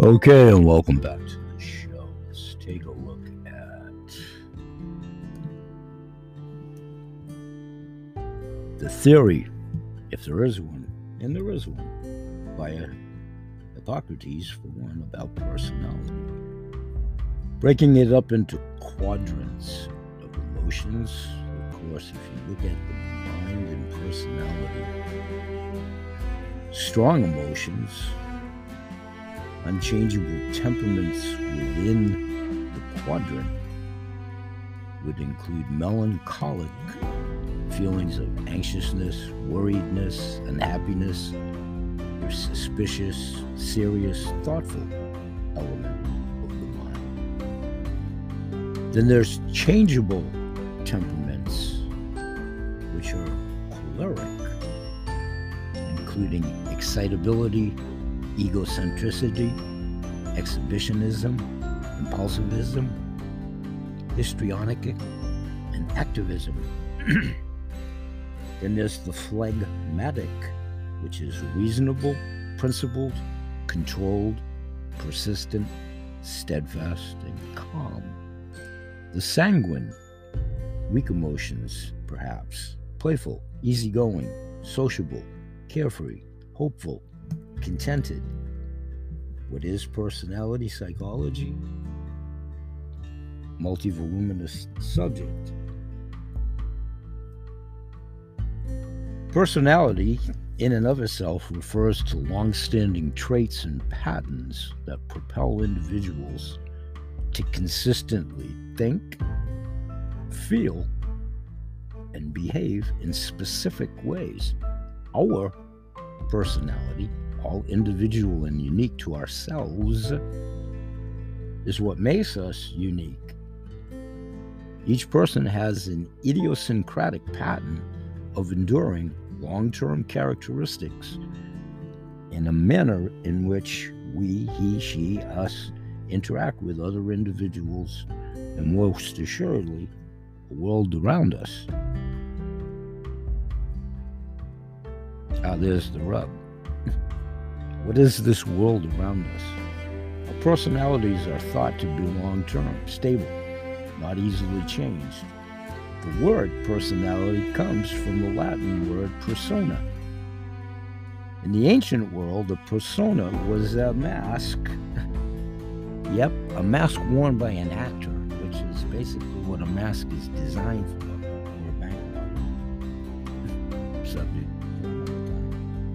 Okay, and welcome back to the show. Let's take a look at the theory, if there is one, and there is one, by Hippocrates, for one, about personality. Breaking it up into quadrants of emotions. Of course, if you look at the mind and personality, strong emotions unchangeable temperaments within the quadrant would include melancholic feelings of anxiousness, worriedness, unhappiness, your suspicious, serious, thoughtful element of the mind. Then there's changeable temperaments, which are choleric, including excitability, egocentricity, exhibitionism, impulsivism, histrionic, and activism. then there's the phlegmatic, which is reasonable, principled, controlled, persistent, steadfast, and calm. The sanguine, weak emotions, perhaps, playful, easygoing, sociable, carefree, hopeful, contented. What is personality psychology? Multivoluminous subject. Personality, in and of itself, refers to long standing traits and patterns that propel individuals to consistently think, feel, and behave in specific ways. Our personality all individual and unique to ourselves, is what makes us unique. Each person has an idiosyncratic pattern of enduring long term characteristics in a manner in which we, he, she, us interact with other individuals and most assuredly the world around us. Ah, there's the rub. What is this world around us? Our personalities are thought to be long term, stable, not easily changed. The word personality comes from the Latin word persona. In the ancient world, a persona was a mask. yep, a mask worn by an actor, which is basically what a mask is designed for.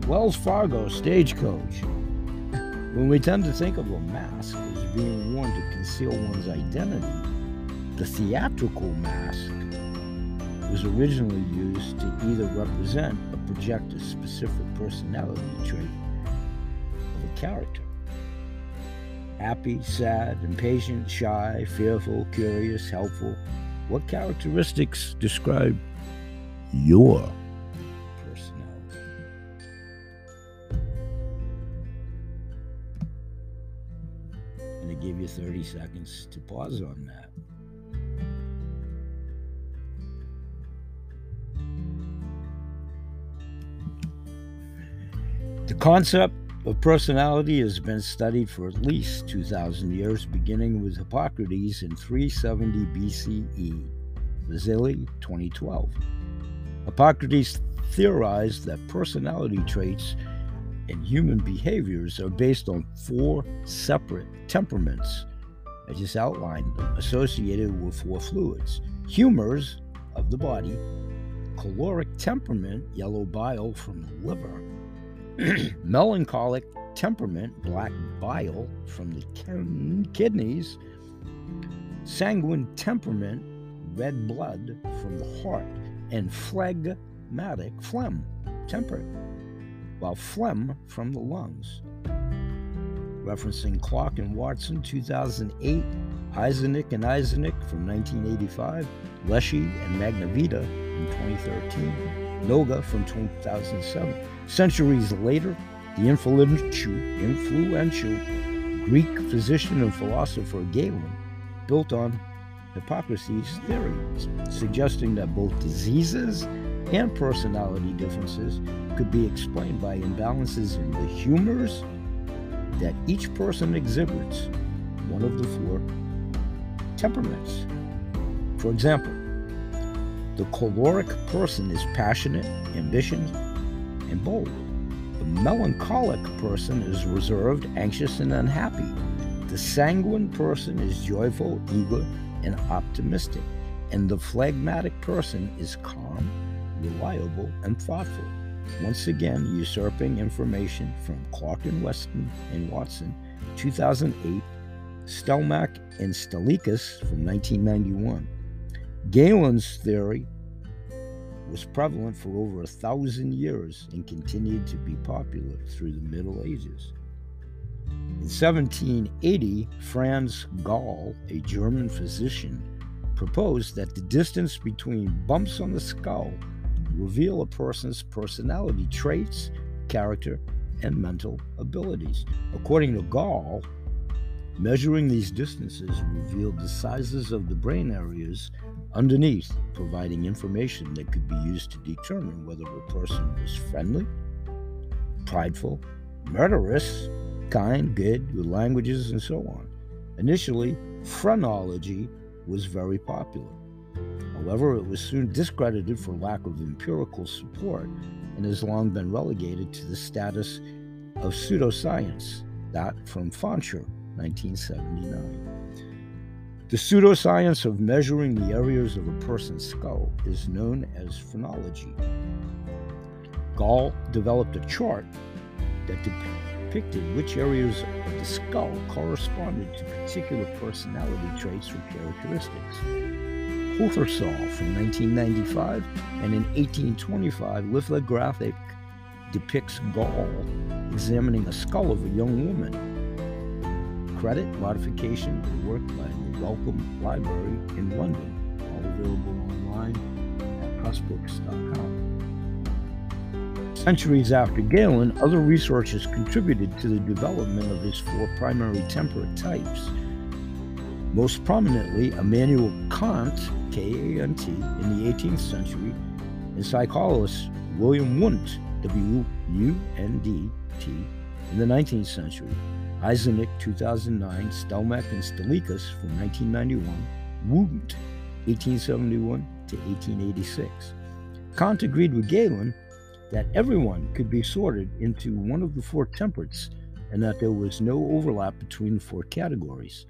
Wells Fargo Stagecoach. When we tend to think of a mask as being worn to conceal one's identity, the theatrical mask was originally used to either represent or project a specific personality trait of a character. Happy, sad, impatient, shy, fearful, curious, helpful. What characteristics describe your give you 30 seconds to pause on that. The concept of personality has been studied for at least 2,000 years, beginning with Hippocrates in 370 BCE. Fazeli, 2012. Hippocrates theorized that personality traits and human behaviors are based on four separate temperaments. I just outlined them, associated with four fluids humors of the body, choleric temperament, yellow bile from the liver, melancholic temperament, black bile from the kidneys, sanguine temperament, red blood from the heart, and phlegmatic, phlegm, temperate while phlegm from the lungs. Referencing Clark and Watson 2008, Eysenck and Eysenck from 1985, Lecci and Magnavita in 2013, Noga from 2007. Centuries later, the influential, influential Greek physician and philosopher Galen built on Hippocrates' theory, suggesting that both diseases and personality differences could be explained by imbalances in the humors that each person exhibits one of the four temperaments. For example, the choleric person is passionate, ambitious, and bold. The melancholic person is reserved, anxious, and unhappy. The sanguine person is joyful, eager, and optimistic. And the phlegmatic person is calm, reliable, and thoughtful. Once again, usurping information from Clark and Weston and Watson, 2008, Stelmach and Stalikas from 1991. Galen's theory was prevalent for over a thousand years and continued to be popular through the Middle Ages. In 1780, Franz Gall, a German physician, proposed that the distance between bumps on the skull reveal a person's personality traits, character, and mental abilities. According to Gall, measuring these distances revealed the sizes of the brain areas underneath, providing information that could be used to determine whether a person was friendly, prideful, murderous, kind, good, with languages, and so on. Initially, phrenology was very popular. However, it was soon discredited for lack of empirical support and has long been relegated to the status of pseudoscience. That from Fancher, 1979. The pseudoscience of measuring the areas of a person's skull is known as phrenology. Gall developed a chart that depicted which areas of the skull corresponded to particular personality traits or characteristics. Hothersall from 1995 and in 1825 lithographic depicts Gall examining a skull of a young woman. Credit modification work by the Wellcome Library in London, all available online at pressbooks.com. Centuries after Galen, other researchers contributed to the development of his four primary temperate types. Most prominently, Immanuel Kant, K A N T, in the 18th century, and psychologist William Wundt, W U N D T, in the 19th century. Eysenck, 2009, Stelmach and Stalikas from 1991, Wundt, 1871 to 1886. Kant agreed with Galen that everyone could be sorted into one of the four temperates and that there was no overlap between the four categories.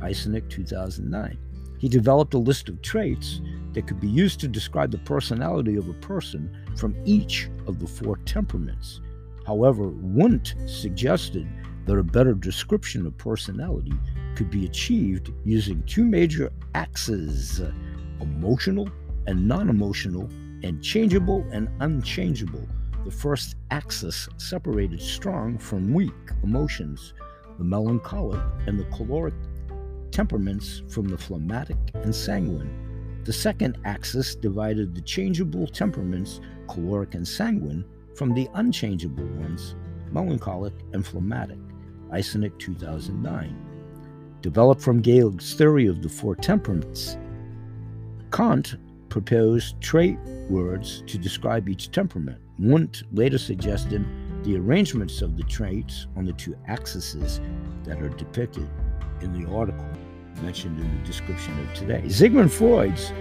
Eysenck 2009. He developed a list of traits that could be used to describe the personality of a person from each of the four temperaments. However, Wundt suggested that a better description of personality could be achieved using two major axes emotional and non emotional and changeable and unchangeable. The first axis separated strong from weak emotions, the melancholic and the choleric temperaments from the phlegmatic and sanguine. The second axis divided the changeable temperaments, choleric and sanguine, from the unchangeable ones, melancholic and phlegmatic. Eysenck 2009. Developed from Galen's theory of the four temperaments, Kant proposed trait words to describe each temperament. Wundt later suggested the arrangements of the traits on the two axes that are depicted in the article mentioned in the description of today. Sigmund Freud's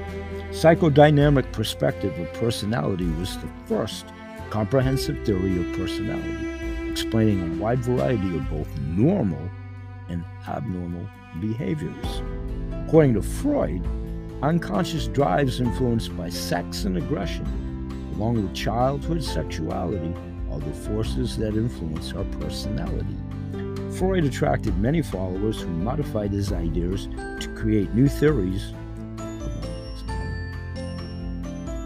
psychodynamic perspective of personality was the first comprehensive theory of personality, explaining a wide variety of both normal and abnormal behaviors. According to Freud, unconscious drives influenced by sex and aggression, along with childhood sexuality, are the forces that influence our personality. Freud attracted many followers who modified his ideas to create new theories.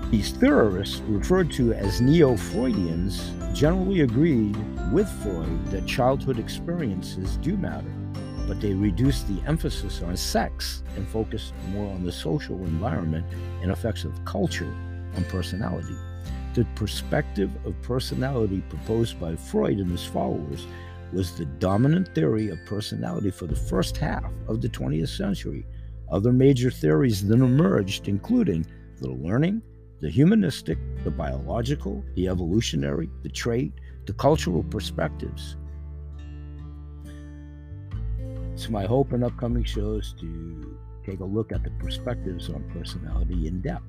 These theorists, referred to as Neo Freudians, generally agreed with Freud that childhood experiences do matter, but they reduced the emphasis on sex and focused more on the social environment and effects of culture on personality. The perspective of personality proposed by Freud and his followers was the dominant theory of personality for the first half of the 20th century. Other major theories then emerged, including the learning, the humanistic, the biological, the evolutionary, the trait, the cultural perspectives. It's my hope in upcoming shows to take a look at the perspectives on personality in depth.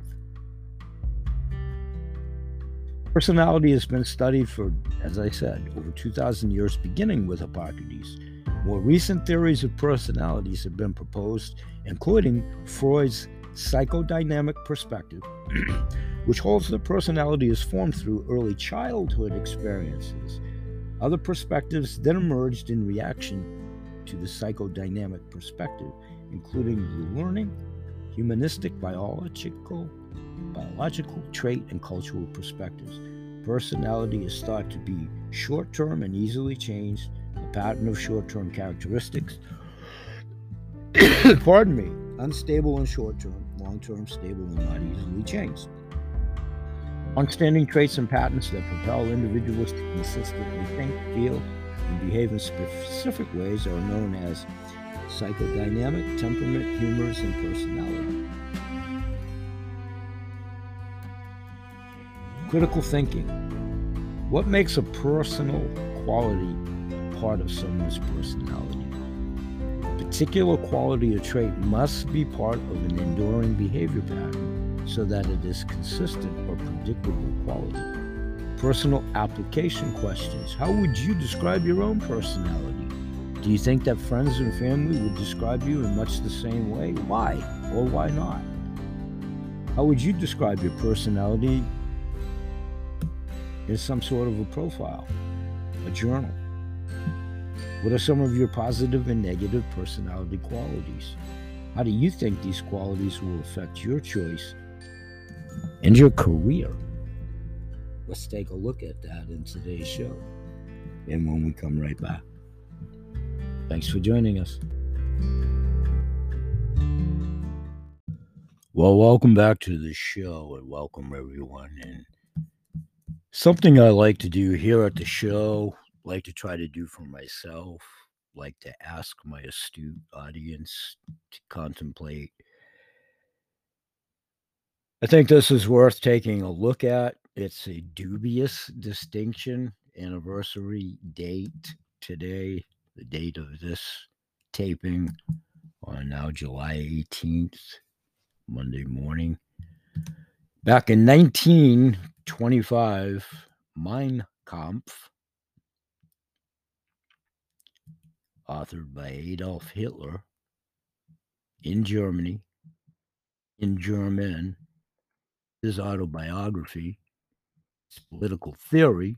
Personality has been studied for, as I said, over 2,000 years, beginning with Hippocrates. More recent theories of personalities have been proposed, including Freud's psychodynamic perspective, which holds that personality is formed through early childhood experiences. Other perspectives then emerged in reaction to the psychodynamic perspective, including learning, humanistic biological biological trait and cultural perspectives. Personality is thought to be short term and easily changed, a pattern of short term characteristics. Pardon me, unstable and short term, long term stable and not easily changed. Longstanding traits and patterns that propel individuals to consistently think, feel, and behave in specific ways are known as psychodynamic, temperament, humors, and personality. Critical thinking. What makes a personal quality part of someone's personality? A particular quality or trait must be part of an enduring behavior pattern so that it is consistent or predictable quality. Personal application questions. How would you describe your own personality? Do you think that friends and family would describe you in much the same way? Why or why not? How would you describe your personality is some sort of a profile, a journal. What are some of your positive and negative personality qualities? How do you think these qualities will affect your choice and your career? Let's take a look at that in today's show and when we come right back. Thanks for joining us. Well, welcome back to the show and welcome everyone. And Something I like to do here at the show, like to try to do for myself, like to ask my astute audience to contemplate. I think this is worth taking a look at. It's a dubious distinction anniversary date today, the date of this taping on now July 18th, Monday morning. Back in 1925, Mein Kampf, authored by Adolf Hitler. In Germany, in German, his autobiography, his political theory,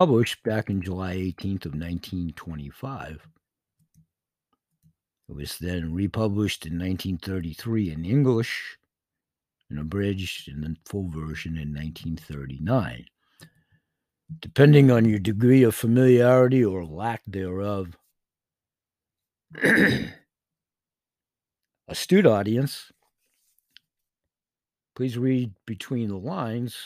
published back in July 18th of 1925. It was then republished in 1933 in English and abridged in the full version in 1939. Depending on your degree of familiarity or lack thereof, astute audience, please read between the lines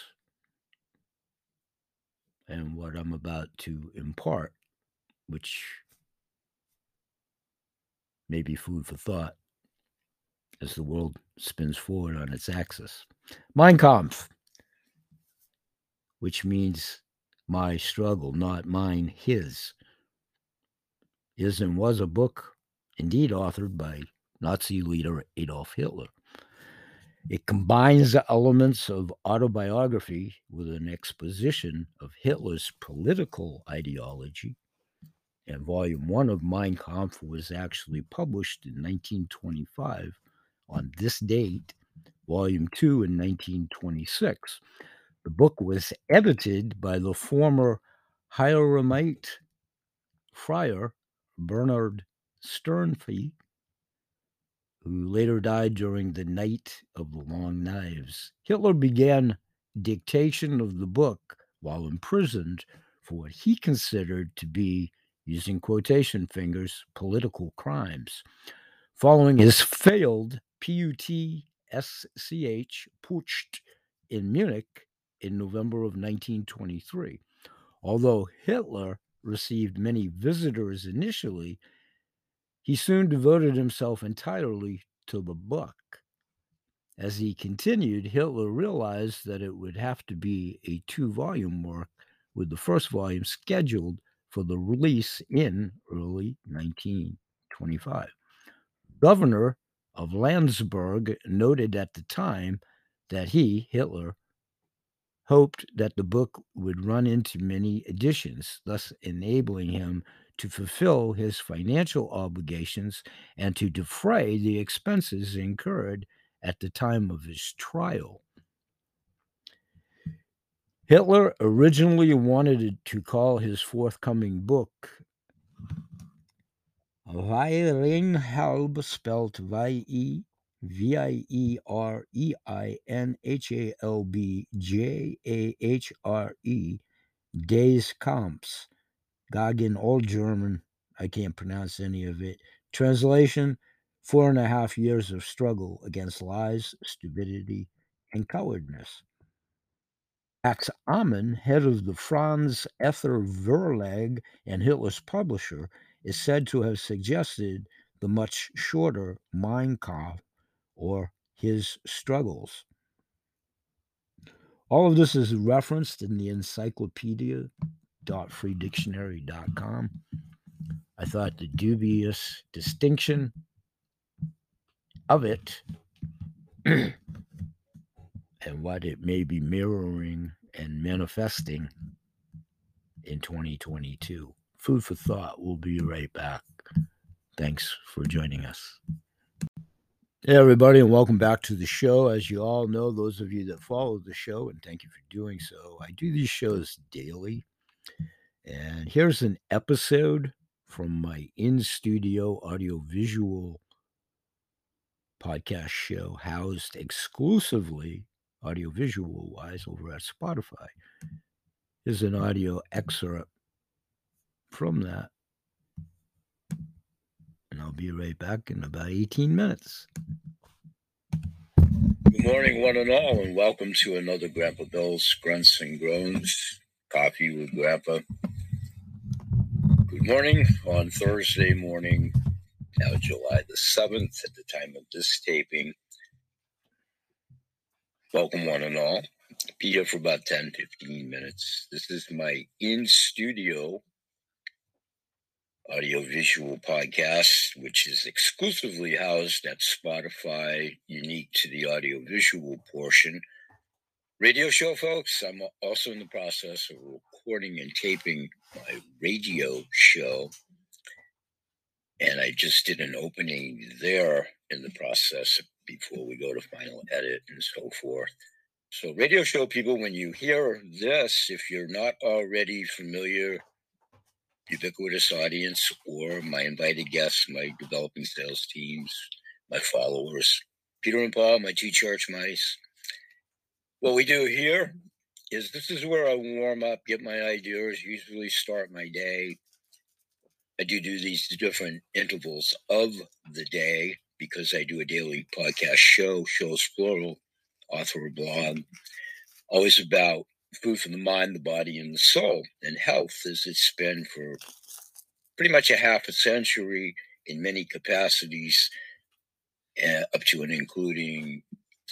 and what I'm about to impart, which may be food for thought as the world spins forward on its axis. Mein Kampf, which means my struggle, not mine, his, is and was a book indeed authored by Nazi leader Adolf Hitler. It combines the elements of autobiography with an exposition of Hitler's political ideology and volume one of Mein Kampf was actually published in 1925 on this date, volume two in 1926. The book was edited by the former Hieronymite friar Bernard Stempfle, who later died during the Night of the Long Knives. Hitler began dictation of the book while imprisoned for what he considered to be using quotation fingers, political crimes. Following his failed PUTSCH putsch in Munich in November of 1923. Although Hitler received many visitors initially, he soon devoted himself entirely to the book. As he continued, Hitler realized that it would have to be a two volume work, with the first volume scheduled for the release in early 1925. Governor of Landsberg noted at the time that he, Hitler, hoped that the book would run into many editions, thus enabling him to fulfill his financial obligations and to defray the expenses incurred at the time of his trial. Hitler originally wanted to call his forthcoming book Viereinhalb, spelled V E V I E R E I N H A L B J A H R E, Days Comps, Gaggen Old German. I can't pronounce any of it. Translation Four and a half years of struggle against lies, stupidity, and cowardness. Max Amann, head of the Franz Eher Verlag and Hitler's publisher, is said to have suggested the much shorter Mein Kampf or his struggles. All of this is referenced in the encyclopedia.freedictionary.com. I thought the dubious distinction of it and what it may be mirroring and manifesting in 2022. Food for thought. We'll be right back. Thanks for joining us. Hey, everybody, and welcome back to the show. As you all know, those of you that follow the show, and thank you for doing so, I do these shows daily. And here's an episode from my in studio audiovisual podcast show housed exclusively audiovisual wise over at Spotify. Here's an audio excerpt from that. And I'll be right back in about 18 minutes. Good morning, one and all, and welcome to another Grandpa Bill's Grunts and Groans Coffee with Grandpa. Good morning on Thursday morning, now July the 7th at the time of this taping. Welcome, one and all. Be here for about 10, 15 minutes. This is my in studio audiovisual podcast, which is exclusively housed at Spotify, unique to the audiovisual portion. Radio show, folks. I'm also in the process of recording and taping my radio show and I just did an opening there in the process before we go to final edit and so forth. So, radio show people, when you hear this, if you're not already familiar, ubiquitous audience, or my invited guests, my developing sales teams, my followers, Peter and Paul, my two church mice, what we do here is this is where I warm up, get my ideas, usually start my day. I do do these different intervals of the day because I do a daily podcast show, shows plural, author a blog, always about food for the mind, the body, and the soul, and health as it's been for pretty much a half a century in many capacities, uh, up to and including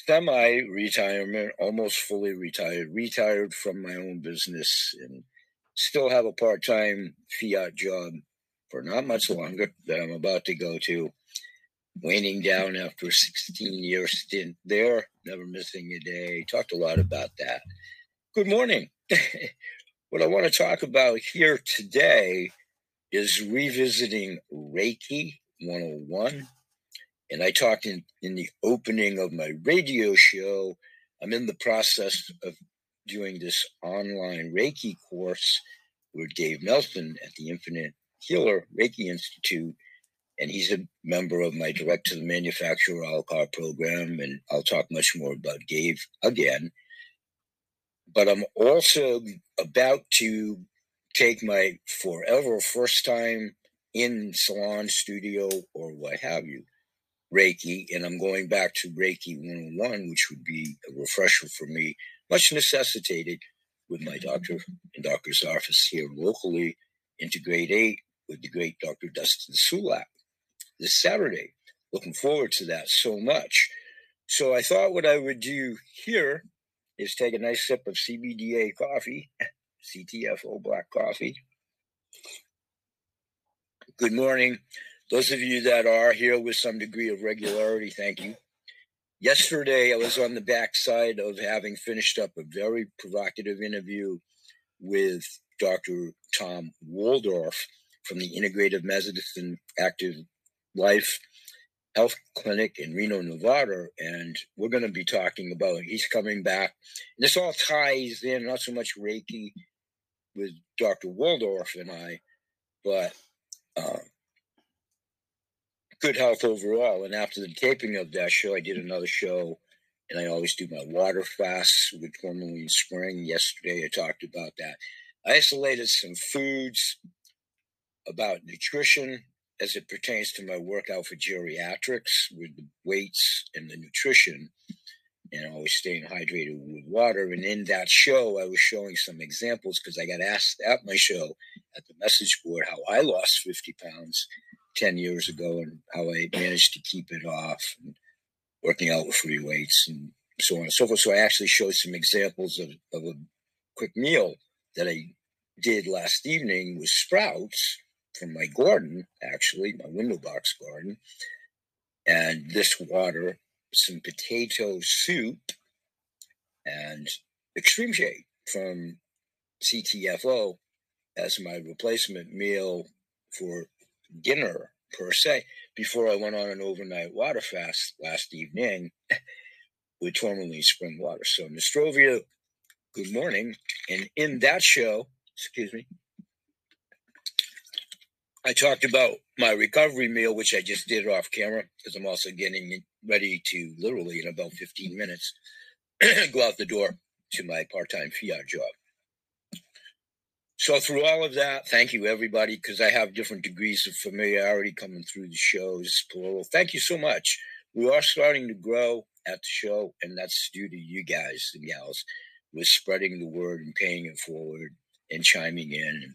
semi retirement, almost fully retired, retired from my own business, and still have a part time fiat job for not much longer that I'm about to go to. Waning down after a 16 year stint there, never missing a day. Talked a lot about that. Good morning. what I want to talk about here today is revisiting Reiki 101. And I talked in, in the opening of my radio show. I'm in the process of doing this online Reiki course with Dave Nelson at the Infinite Healer Reiki Institute, and he's a member of my direct to the manufacturer a la carte program. And I'll talk much more about Dave again. But I'm also about to take my forever first time in salon, studio, or what have you, Reiki, and I'm going back to Reiki 101, which would be a refresher for me, much necessitated with my doctor and doctor's office here locally Integr8 with the great Dr. Dustin Sulak this Saturday. Looking forward to that so much. So I thought what I would do here is take a nice sip of CBDA coffee, CTFO black coffee, Good morning. Those of you that are here with some degree of regularity, thank you. Yesterday, I was on the backside of having finished up a very provocative interview with Dr. Tom Waldorf from the Integrative Medicine Active Life Health Clinic in Reno, Nevada. And we're going to be talking about, he's coming back. And this all ties in, not so much Reiki with Dr. Waldorf and I, but uh, good health overall. And after the taping of that show, I did another show, and I always do my water fast with tourmaline spring. Yesterday, I talked about that. I isolated some foods about nutrition as it pertains to my workout for geriatrics with the weights and the nutrition and always staying hydrated with water. And in that show, I was showing some examples because I got asked at my show at the message board how I lost 50 pounds 10 years ago and how I managed to keep it off and working out with free weights and so on and so forth. So I actually showed some examples of, of a quick meal that I did last evening with sprouts from my garden, actually, my window box garden, and this water, some potato soup, and extreme shade from CTFO as my replacement meal for dinner per se before I went on an overnight water fast last evening with tourmaline spring water. So, Nostrovia, good morning. And in that show, excuse me, I talked about my recovery meal, which I just did off camera because I'm also getting ready to literally in about 15 minutes go out the door to my part time fiat job. So, through all of that, thank you, everybody, because I have different degrees of familiarity coming through the shows, plural. Thank you so much. We are starting to grow at the show, and that's due to you guys and gals with spreading the word and paying it forward and chiming in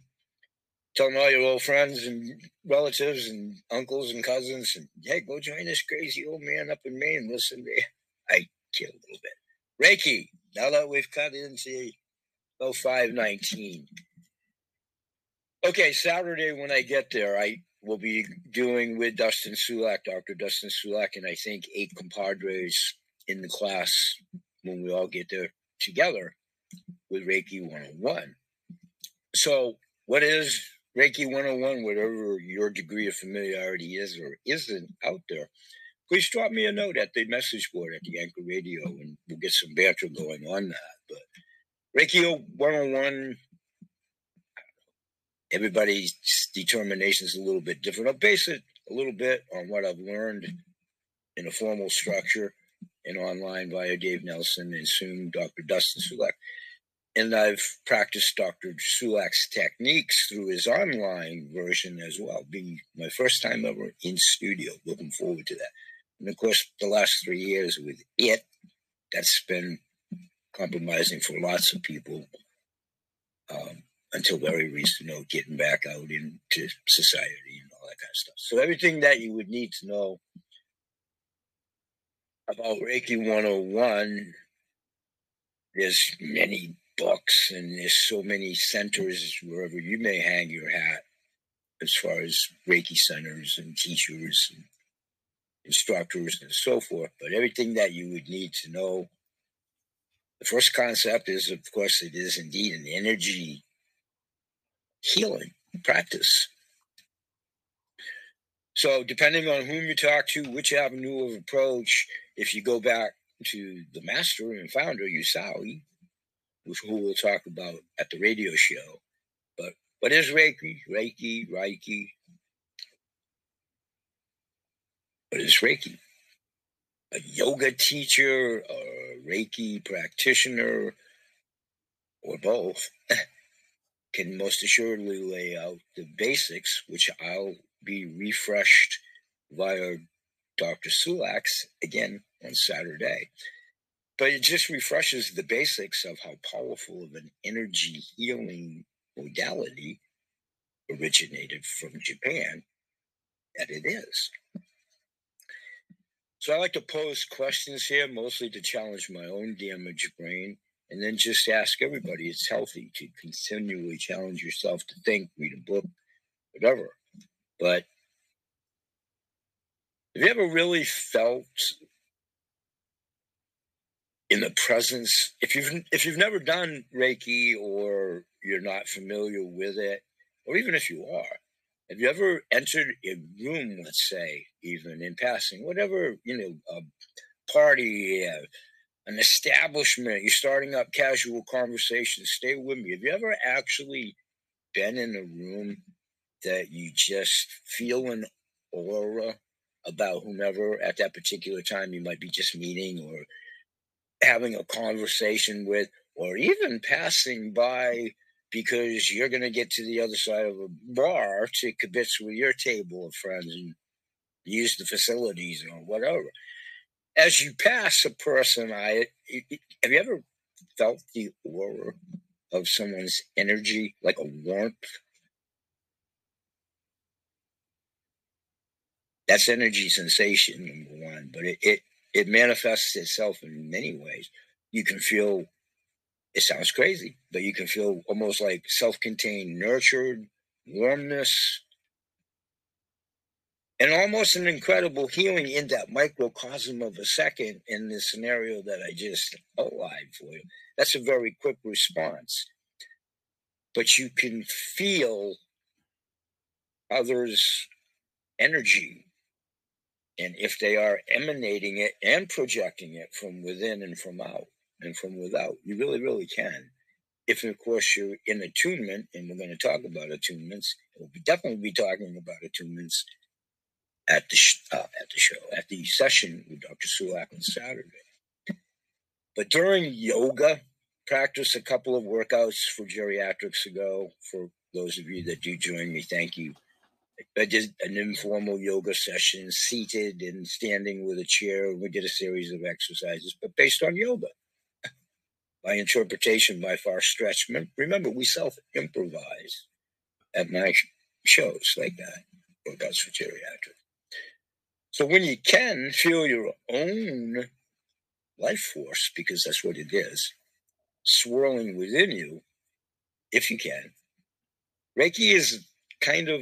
and telling all your old friends and relatives and uncles and cousins, and hey, go join this crazy old man up in Maine. Listen to I kid a little bit. Reiki, now that we've cut into 0519. Okay, Saturday when I get there, I will be doing with Dustin Sulak, Dr. Dustin Sulak, and I think eight compadres in the class when we all get there together with Reiki 101. So, what is Reiki 101, whatever your degree of familiarity is or isn't out there? Please drop me a note at the message board at the Anchor Radio and we'll get some banter going on that. But Reiki 101 everybody's determination is a little bit different. I'll base it a little bit on what I've learned in a formal structure and online via Dave Nelson and soon Dr. Dustin Sulak. And I've practiced Dr. Sulak's techniques through his online version as well, being my first time ever in studio. Looking forward to that. And of course, the last three years with it, that's been compromising for lots of people. Um, until very recent, you know, getting back out into society and all that kind of stuff. So everything that you would need to know about Reiki 101, there's many books and there's so many centers wherever you may hang your hat as far as Reiki centers and teachers and instructors and so forth. But everything that you would need to know. The first concept is, of course, it is indeed an energy healing practice. So, depending on whom you talk to, which avenue of approach, if you go back to the master and founder, Usui, who we'll talk about at the radio show. But what is Reiki? Reiki, Reiki. What is Reiki? A yoga teacher, a Reiki practitioner, or both. can most assuredly lay out the basics, which I'll be refreshed via Dr. Sulak's again on Saturday. But it just refreshes the basics of how powerful of an energy healing modality originated from Japan that it is. So I like to pose questions here, mostly to challenge my own damaged brain And then just ask everybody. It's healthy to continually challenge yourself to think, read a book, whatever. But have you ever really felt in the presence if you've if you've never done reiki or you're not familiar with it or even if you are have you ever entered a room let's say even in passing whatever you know a party uh, an establishment you're starting up casual conversations stay with me. Have you ever actually been in a room that you just feel an aura about whomever at that particular time you might be just meeting or having a conversation with, or even passing by because you're going to get to the other side of a bar to kibitz with your table of friends and use the facilities or whatever. As you pass a person, I have you ever felt the aura of someone's energy, like a warmth? That's energy sensation, number one, but it, it it manifests itself in many ways. You can feel, it sounds crazy, but you can feel almost like self contained, nurtured, warmness, and almost an incredible healing in that microcosm of a second in the scenario that I just outlined for you. That's a very quick response. But you can feel others' energy and if they are emanating it and projecting it from within and from out and from without, you really, really can. If, of course, you're in attunement, and we're going to talk about attunements, we'll definitely be talking about attunements at the sh- uh, at the show, at the session with Dr. Sulak on Saturday. But during yoga practice, a couple of workouts for geriatrics ago, for those of you that do join me, thank you I did an informal yoga session, seated and standing with a chair. And We did a series of exercises, but based on yoga. My interpretation by far stretched. Remember, we self improvise at my shows like that, workouts for geriatrics. So when you can feel your own life force, because that's what it is, swirling within you, if you can, Reiki is kind of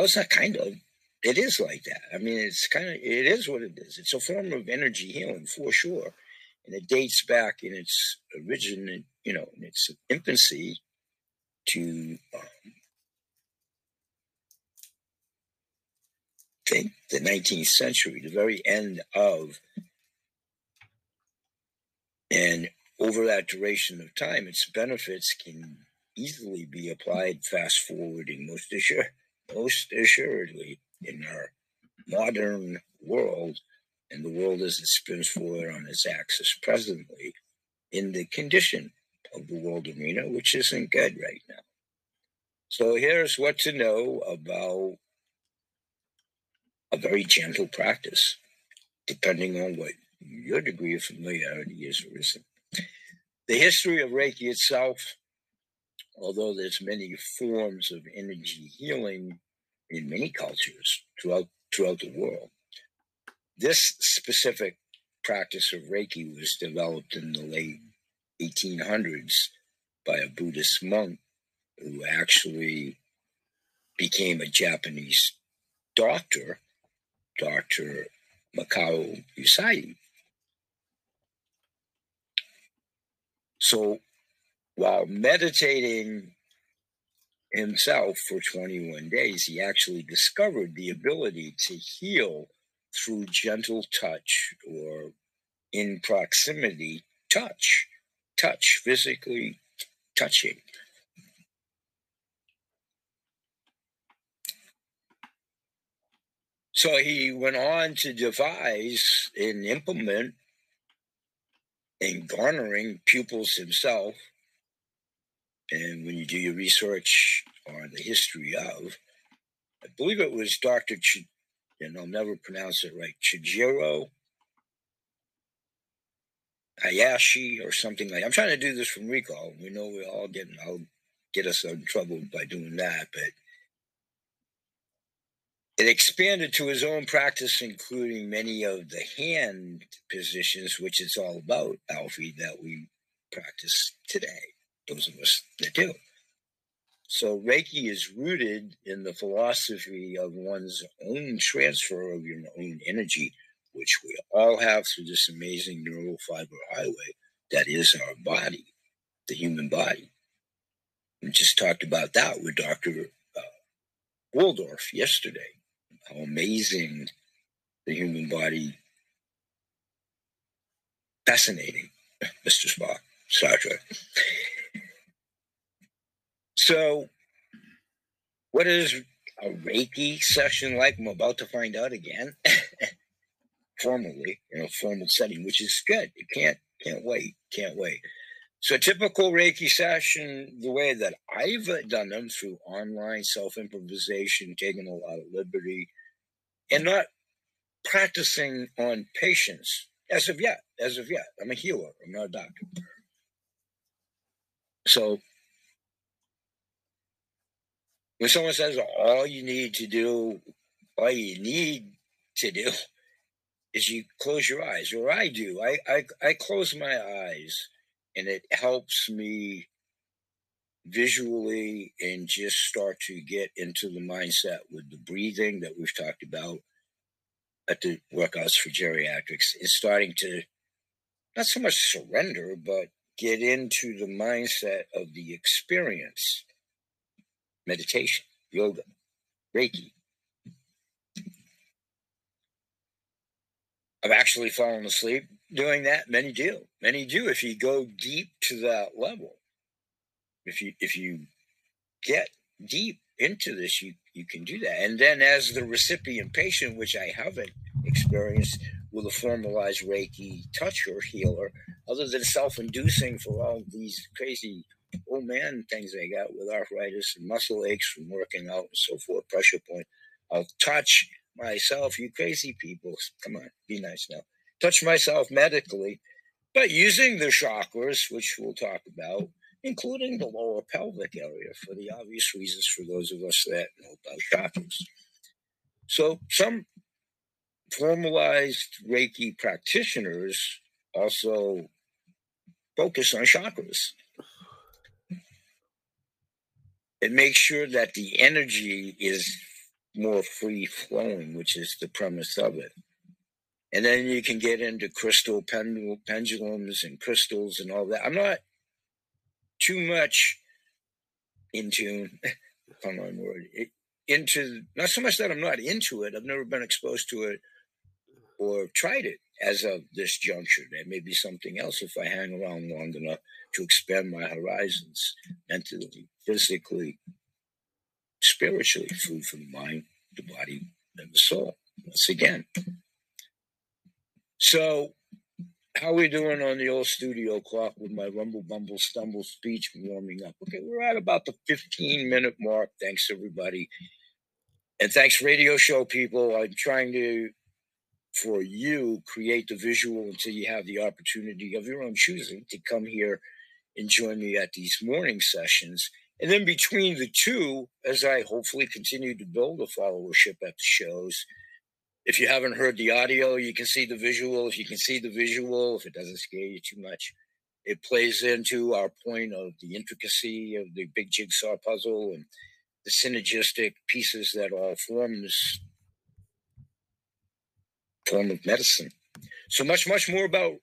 well, it's not kind of. It is like that. I mean, it's kind of, it is what it is. It's a form of energy healing for sure. And it dates back in its origin, you know, in its infancy to, um, think the 19th century, the very end of, and over that duration of time, its benefits can easily be applied fast forwarding most assured most assuredly in our modern world, and the world as it spins forward on its axis presently, in the condition of the world arena, which isn't good right now. So here's what to know about a very gentle practice, depending on what your degree of familiarity is or isn't. The history of Reiki itself although there's many forms of energy healing in many cultures throughout throughout the world. This specific practice of Reiki was developed in the late 1800s by a Buddhist monk who actually became a Japanese doctor, Dr. Mikao Usui. So while meditating himself for 21 days, he actually discovered the ability to heal through gentle touch or in proximity touch, touch, physically touching. So he went on to devise and implement and garnering pupils himself and when you do your research on the history of, I believe it was Dr. Ch- and I'll never pronounce it right, Chijiro Hayashi or something like I'm trying to do this from recall. We know we're all getting I'll get us in trouble by doing that, but it expanded to his own practice, including many of the hand positions, which it's all about, Alfie, that we practice today, those of us that do. So Reiki is rooted in the philosophy of one's own transfer of your own energy, which we all have through this amazing neural fiber highway that is our body, the human body. We just talked about that with Dr. Uh, Waldorf yesterday how amazing the human body. Fascinating, Mr. Spock, Star Trek. So, what is a Reiki session like? I'm about to find out again, formally in a formal setting, which is good. You can't can't wait, can't wait. So, typical Reiki session, the way that I've done them through online self improvisation, taking a lot of liberty, and not practicing on patients as of yet. As of yet, I'm a healer. I'm not a doctor. So when someone says all you need to do, all you need to do is you close your eyes, or I do. I I, I close my eyes, and it helps me visually and just start to get into the mindset with the breathing that we've talked about at the workouts for geriatrics is starting to not so much surrender, but get into the mindset of the experience meditation, yoga, Reiki. I've actually fallen asleep doing that. Many do. Many do. If you go deep to that level, if you if you get deep into this, you you can do that. And then as the recipient patient, which I haven't experienced with a formalized Reiki touch or healer, other than self-inducing for all these crazy old man things I got with arthritis and muscle aches from working out and so forth, pressure point. I'll touch myself, you crazy people. Come on, be nice now. Touch myself medically, but using the chakras, which we'll talk about, including the lower pelvic area for the obvious reasons for those of us that know about chakras. So, some formalized Reiki practitioners also focus on chakras. It makes sure that the energy is more free flowing, which is the premise of it. And then you can get into crystal pendulums and crystals and all that. I'm not too much into come on word into not so much that I'm not into it. I've never been exposed to it or tried it as of this juncture. There may be something else if I hang around long enough to expand my horizons mentally, physically, spiritually, food for the mind, the body, and the soul. Once again. So how we doing on the old studio clock with my rumble bumble stumble speech warming up okay we're at about the 15 minute mark thanks everybody and thanks radio show people i'm trying to for you create the visual until you have the opportunity of your own choosing to come here and join me at these morning sessions and then between the two as i hopefully continue to build a followership at the shows if you haven't heard the audio, you can see the visual. If you can see the visual, if it doesn't scare you too much, it plays into our point of the intricacy of the big jigsaw puzzle and the synergistic pieces that all form this form of medicine. So much, much more about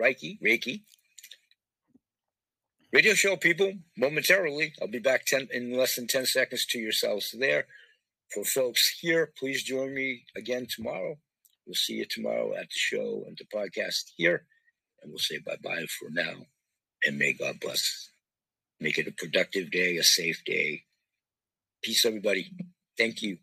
Reiki, Reiki. Radio show people, momentarily. I'll be back 10 in less than 10 seconds to yourselves there for folks here, please join me again tomorrow. We'll see you tomorrow at the show and the podcast here. And we'll say bye bye for now. And may God bless. Make it a productive day, a safe day. Peace, everybody. Thank you.